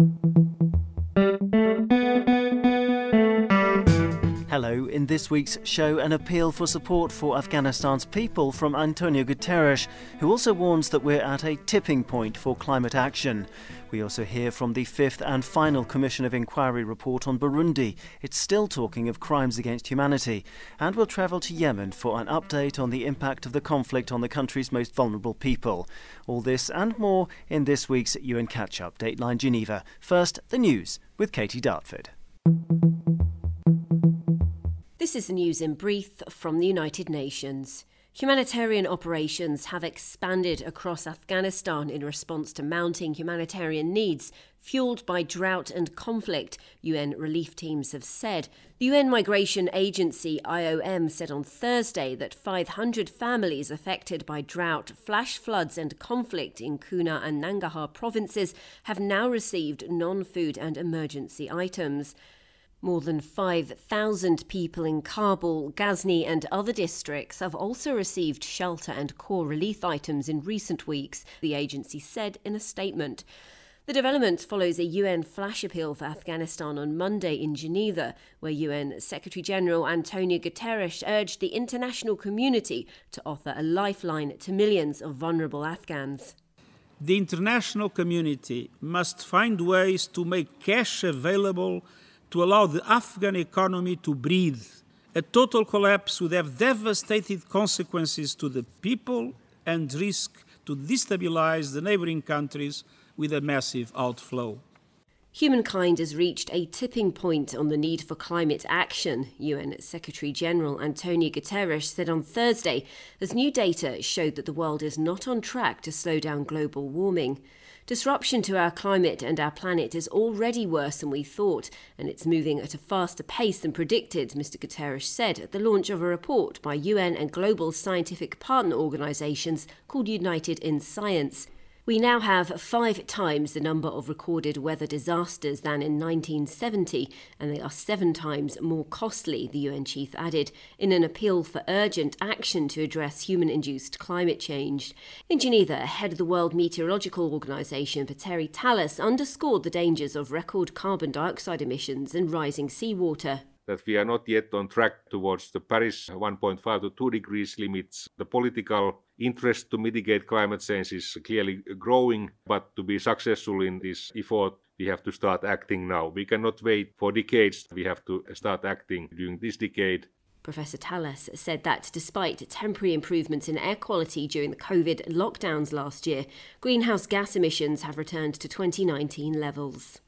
Hello, in this week's show, an appeal for support for Afghanistan's people from Antonio Guterres, who also warns that we're at a tipping point for climate action. We also hear from the fifth and final Commission of Inquiry report on Burundi. It's still talking of crimes against humanity. And we'll travel to Yemen for an update on the impact of the conflict on the country's most vulnerable people. All this and more in this week's UN Catch Up Dateline Geneva. First, the news with Katy Dartford. This is the news in brief from the United Nations. Humanitarian operations have expanded across Afghanistan in response to mounting humanitarian needs fueled by drought and conflict, UN relief teams have said. The UN Migration Agency IOM said on Thursday that 500 families affected by drought, flash floods, and conflict in Kunar and Nangarhar provinces have now received non food and emergency items. More than 5,000 people in Kabul, Ghazni, and other districts have also received shelter and core relief items in recent weeks, the agency said in a statement. The development follows a UN flash appeal for Afghanistan on Monday in Geneva, where UN Secretary General Antonio Guterres urged the international community to offer a lifeline to millions of vulnerable Afghans. The international community must find ways to make cash available to allow the Afghan economy to breathe. A total collapse would have devastating consequences to the people and risk to destabilize the neighboring countries with a massive outflow. Humankind has reached a tipping point on the need for climate action, UN Secretary General Antonio Guterres said on Thursday, as new data showed that the world is not on track to slow down global warming. Disruption to our climate and our planet is already worse than we thought, and it's moving at a faster pace than predicted, Mr. Guterres said at the launch of a report by UN and global scientific partner organisations called United in Science. We now have five times the number of recorded weather disasters than in 1970, and they are seven times more costly, the UN chief added, in an appeal for urgent action to address human induced climate change. In Geneva, head of the World Meteorological Organization, Petteri Taalas, underscored the dangers of record carbon dioxide emissions and rising seawater that we are not yet on track towards the Paris 1.5 to 2 degrees limits. The political interest to mitigate climate change is clearly growing, but to be successful in this effort, we have to start acting now. We cannot wait for decades. We have to start acting during this decade. Professor Taalas said that despite temporary improvements in air quality during the COVID lockdowns last year, greenhouse gas emissions have returned to 2019 levels.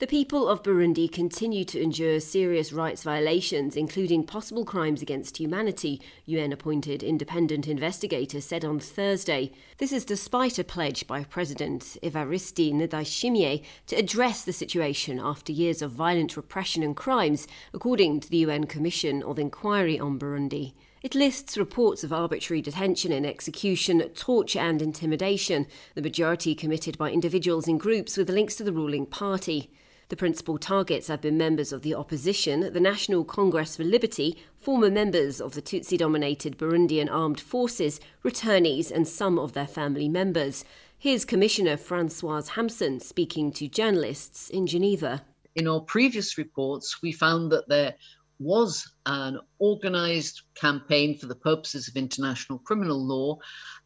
The people of Burundi continue to endure serious rights violations, including possible crimes against humanity, UN appointed independent investigators said on Thursday. This is despite a pledge by President Evariste Ndayishimiye to address the situation after years of violent repression and crimes, according to the UN Commission of Inquiry on Burundi. It lists reports of arbitrary detention and execution, torture and intimidation, the majority committed by individuals in groups with links to the ruling party. The principal targets have been members of the opposition, the National Congress for Liberty, former members of the Tutsi dominated Burundian armed forces, returnees, and some of their family members. Here's Commissioner Francoise Hampson speaking to journalists in Geneva. In our previous reports, we found that there was an organized campaign for the purposes of international criminal law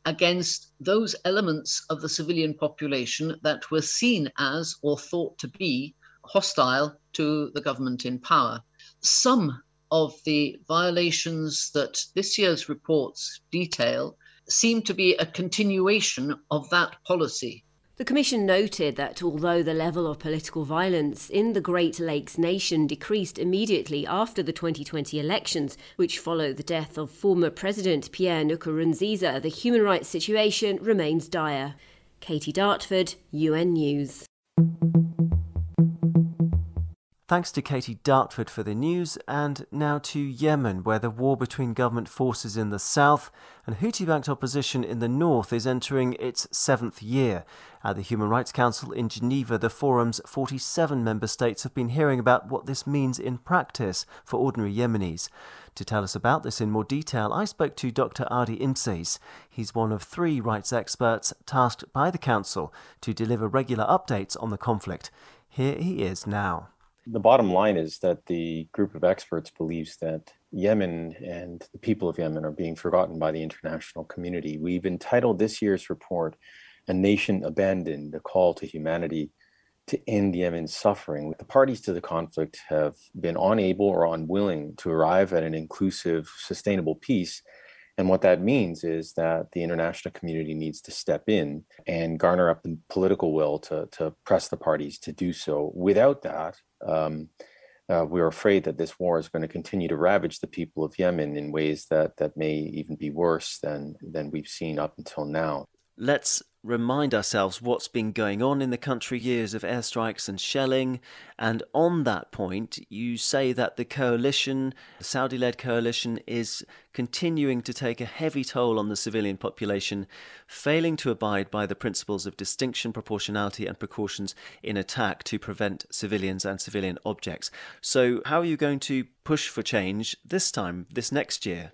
against those elements of the civilian population that were seen as or thought to be hostile to the government in power. Some of the violations that this year's reports detail seem to be a continuation of that policy. The Commission noted that although the level of political violence in the Great Lakes nation decreased immediately after the 2020 elections, which followed the death of former President Pierre Nkurunziza, the human rights situation remains dire. Katy Dartford, UN News. Thanks to Katy Dartford for the news, and now to Yemen, where the war between government forces in the south and Houthi backed opposition in the north is entering its seventh year. At the Human Rights Council in Geneva, the forum's 47 member states have been hearing about what this means in practice for ordinary Yemenis. To tell us about this in more detail, I spoke to Dr. Ardi Imseis. He's one of three rights experts tasked by the Council to deliver regular updates on the conflict. Here he is now. The bottom line is that the group of experts believes that Yemen and the people of Yemen are being forgotten by the international community. We've entitled this year's report A Nation Abandoned, a call to humanity to end Yemen's suffering. The parties to the conflict have been unable or unwilling to arrive at an inclusive, sustainable peace. And what that means is that the international community needs to step in and garner up the political will to, to press the parties to do so. Without that, um, uh, we're afraid that this war is going to continue to ravage the people of Yemen in ways that, that may even be worse than, than we've seen up until now. Let's remind ourselves what's been going on in the country years of airstrikes and shelling. And on that point, you say that the coalition, the Saudi led coalition, is continuing to take a heavy toll on the civilian population, failing to abide by the principles of distinction, proportionality, and precautions in attack to prevent civilians and civilian objects. So, how are you going to push for change this time, this next year?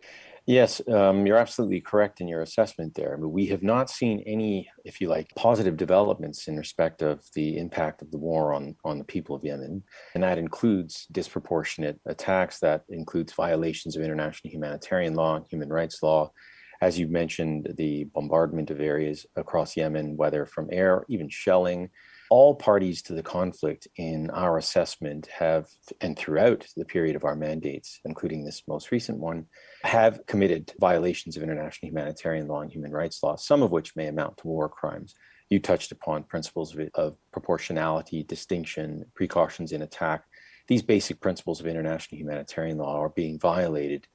Yes, um, you're absolutely correct in your assessment there. But we have not seen any, if you like, positive developments in respect of the impact of the war on, on the people of Yemen. And that includes disproportionate attacks, that includes violations of international humanitarian law and human rights law. As you mentioned, the bombardment of areas across Yemen, whether from air, even shelling, all parties to the conflict in our assessment have, and throughout the period of our mandates, including this most recent one, have committed violations of international humanitarian law and human rights law, some of which may amount to war crimes. You touched upon principles of, of proportionality, distinction, precautions in attack. These basic principles of international humanitarian law are being violated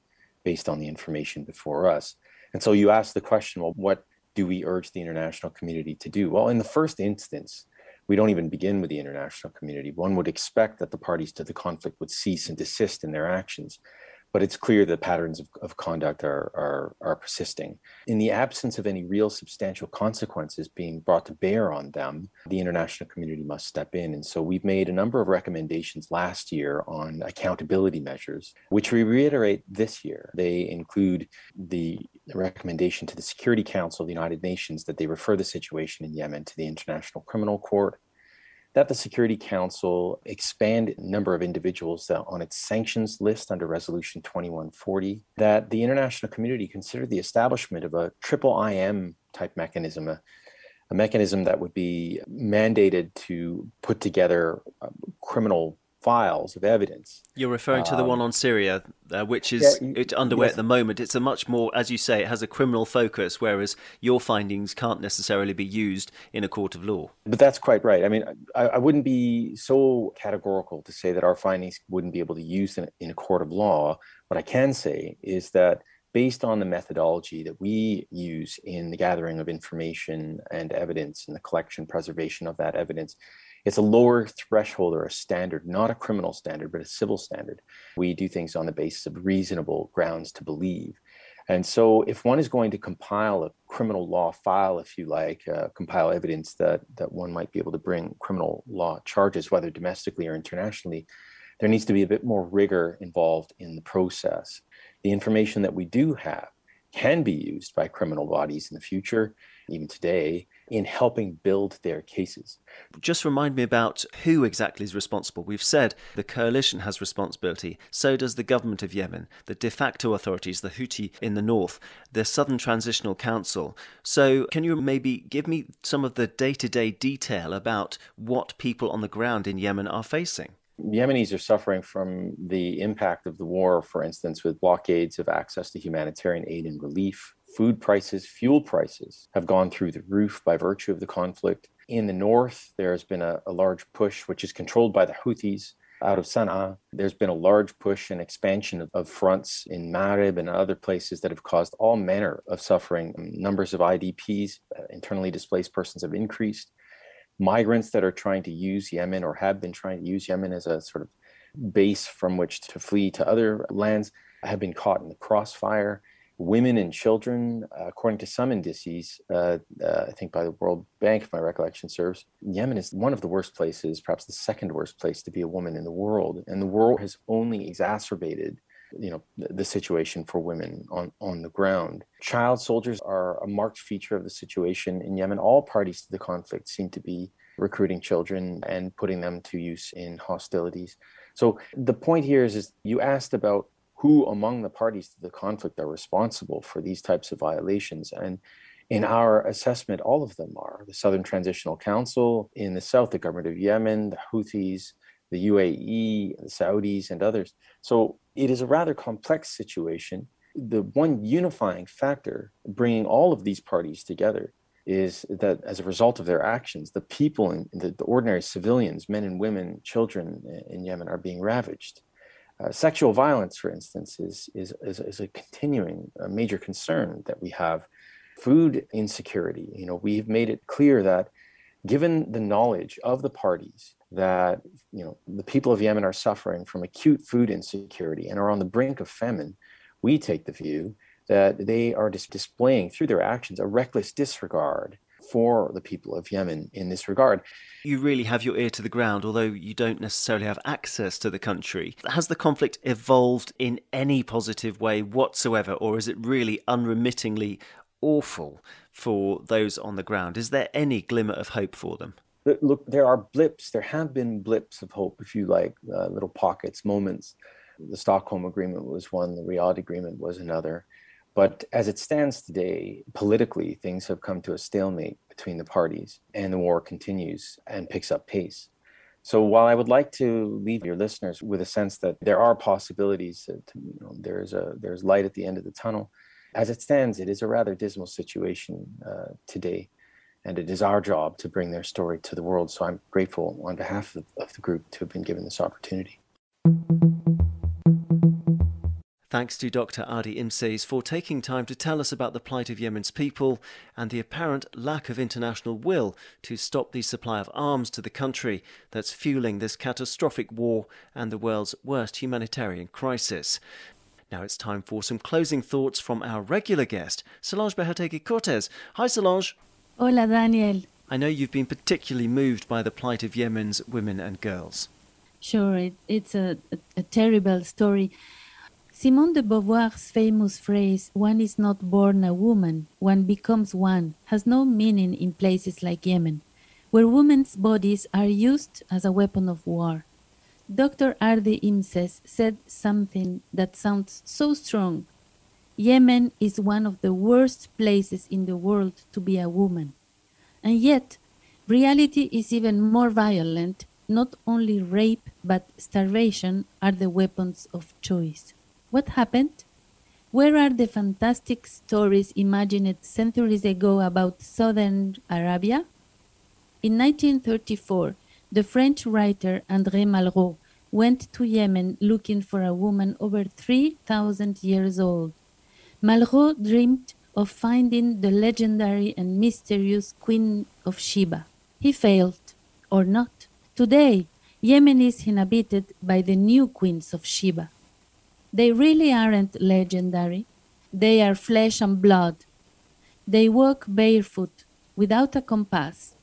based on the information before us. And so you ask the question well, what do we urge the international community to do? Well, in the first instance, we don't even begin with the international community. One would expect that the parties to the conflict would cease and desist in their actions but it's clear that patterns of, of conduct are, are, are persisting. In the absence of any real substantial consequences being brought to bear on them, the international community must step in. And so we've made a number of recommendations last year on accountability measures, which we reiterate this year. They include the recommendation to the Security Council of the United Nations that they refer the situation in Yemen to the International Criminal Court that the Security Council expand number of individuals on its sanctions list under Resolution 2140, that the international community consider the establishment of a triple IM type mechanism, a, a mechanism that would be mandated to put together uh, criminal files of evidence. You're referring to the one um, on Syria, uh, which is yeah, it's underway yes. at the moment. It's a much more, as you say, it has a criminal focus, whereas your findings can't necessarily be used in a court of law. But that's quite right. I mean, I, I wouldn't be so categorical to say that our findings wouldn't be able to use in, in a court of law. What I can say is that based on the methodology that we use in the gathering of information and evidence and the collection preservation of that evidence it's a lower threshold or a standard, not a criminal standard, but a civil standard. We do things on the basis of reasonable grounds to believe. And so, if one is going to compile a criminal law file, if you like, uh, compile evidence that, that one might be able to bring criminal law charges, whether domestically or internationally, there needs to be a bit more rigor involved in the process. The information that we do have can be used by criminal bodies in the future, even today, in helping build their cases. Just remind me about who exactly is responsible. We've said the coalition has responsibility, so does the government of Yemen, the de facto authorities, the Houthi in the north, the Southern Transitional Council. So, can you maybe give me some of the day to day detail about what people on the ground in Yemen are facing? Yemenis are suffering from the impact of the war, for instance, with blockades of access to humanitarian aid and relief, Food prices, fuel prices have gone through the roof by virtue of the conflict. In the north, there has been a, a large push, which is controlled by the Houthis out of Sana'a. There's been a large push and expansion of, of, fronts in Marib and other places that have caused all manner of suffering. Numbers of IDPs, uh, internally displaced persons, have increased. Migrants that are trying to use Yemen or have been trying to use Yemen as a sort of base from which to flee to other lands have been caught in the crossfire women and children, uh, according to some indices, uh, uh, I think by the World Bank, if my recollection serves, Yemen is one of the worst places, perhaps the second worst place to be a woman in the world. And the world has only exacerbated you know the, situation for women on on the ground child soldiers are a marked feature of the situation in yemen all parties to the conflict seem to be recruiting children and putting them to use in hostilities. So the point here is, is you asked about who among the parties to the conflict are responsible for these types of violations. And in our assessment, all of them are the Southern Transitional Council, in the south, the government of Yemen, the Houthis, the UAE, the Saudis, and others. So it is a rather complex situation. The one unifying factor bringing all of these parties together is that as a result of their actions, the people and the, the, ordinary civilians, men and women, children in Yemen are being ravaged. Uh, sexual violence, for instance, is, is, is, is a continuing a major concern that we have. Food insecurity, you know, we've made it clear that given the knowledge of the parties that you know the people of Yemen are suffering from acute food insecurity and are on the brink of famine, we take the view that they are dis- displaying through their actions a reckless disregard for the people of Yemen in this regard. You really have your ear to the ground, although you don't necessarily have access to the country. Has the conflict evolved in any positive way whatsoever, or is it really unremittingly awful for those on the ground? Is there any glimmer of hope for them? Look, there are blips. There have been blips of hope, if you like, uh, little pockets, moments. The Stockholm Agreement was one, the Riyadh Agreement was another. But as it stands today, politically, things have come to a stalemate between the parties, and the war continues and picks up pace. So while I would like to leave your listeners with a sense that there are possibilities, that you know, there's a there's light at the end of the tunnel, as it stands, it is a rather dismal situation uh, today, and it is our job to bring their story to the world. So I'm grateful on behalf of, of the group to have been given this opportunity. Thanks to Dr. Ardi Imseis for taking time to tell us about the plight of Yemen's people and the apparent lack of international will to stop the supply of arms to the country that's fueling this catastrophic war and the world's worst humanitarian crisis. Now it's time for some closing thoughts from our regular guest, Solange Behoteguy Cortez. Hi, Solange. Hola, Daniel. I know you've been particularly moved by the plight of Yemen's women and girls. Sure, it, it's a, a, a terrible story. Simone de Beauvoir's famous phrase, one is not born a woman, one becomes one, has no meaning in places like Yemen, where women's bodies are used as a weapon of war. Dr. Ardi Imseis said something that sounds so strong. Yemen is one of the worst places in the world to be a woman. And yet, reality is even more violent. Not only rape, but starvation are the weapons of choice. What happened? Where are the fantastic stories imagined centuries ago about southern Arabia? In 1934, the French writer André Malraux went to Yemen looking for a woman over 3,000 years old. Malraux dreamed of finding the legendary and mysterious Queen of Sheba. He failed, or not. Today, Yemen is inhabited by the new queens of Sheba. They really aren't legendary. They are flesh and blood. They walk barefoot, without a compass.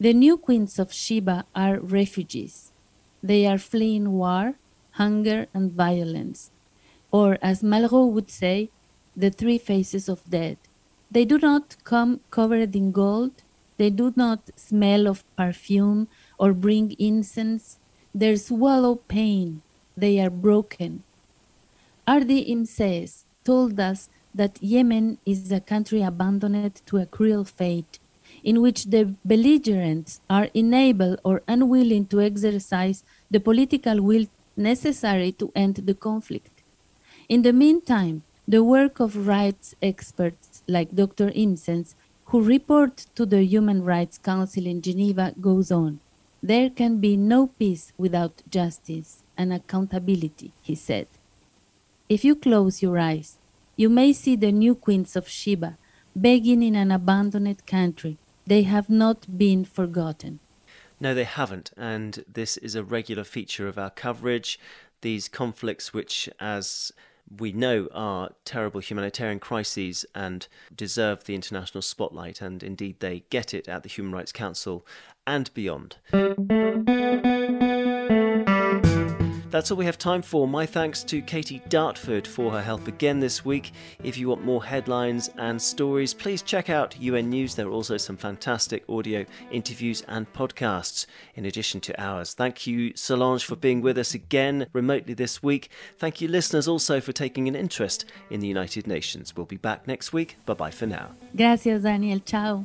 The new queens of Sheba are refugees. They are fleeing war, hunger, and violence. Or, as Malraux would say, the three faces of death. They do not come covered in gold. They do not smell of perfume or bring incense. They swallow pain. They are broken. Ardi Imseis told us that Yemen is a country abandoned to a cruel fate, in which the belligerents are unable or unwilling to exercise the political will necessary to end the conflict. In the meantime, the work of rights experts like Dr. Imseis, who report to the Human Rights Council in Geneva, goes on. There can be no peace without justice and accountability, he said. If you close your eyes, you may see the new queens of Sheba begging in an abandoned country. They have not been forgotten. No, they haven't, and this is a regular feature of our coverage. These conflicts, which, as we know, are terrible humanitarian crises and deserve the international spotlight, and indeed they get it at the Human Rights Council and beyond. That's all we have time for. My thanks to Katy Dartford for her help again this week. If you want more headlines and stories, please check out UN News. There are also some fantastic audio interviews and podcasts in addition to ours. Thank you, Solange, for being with us again remotely this week. Thank you, listeners, also for taking an interest in the United Nations. We'll be back next week. Bye bye for now. Gracias, Daniel. Ciao.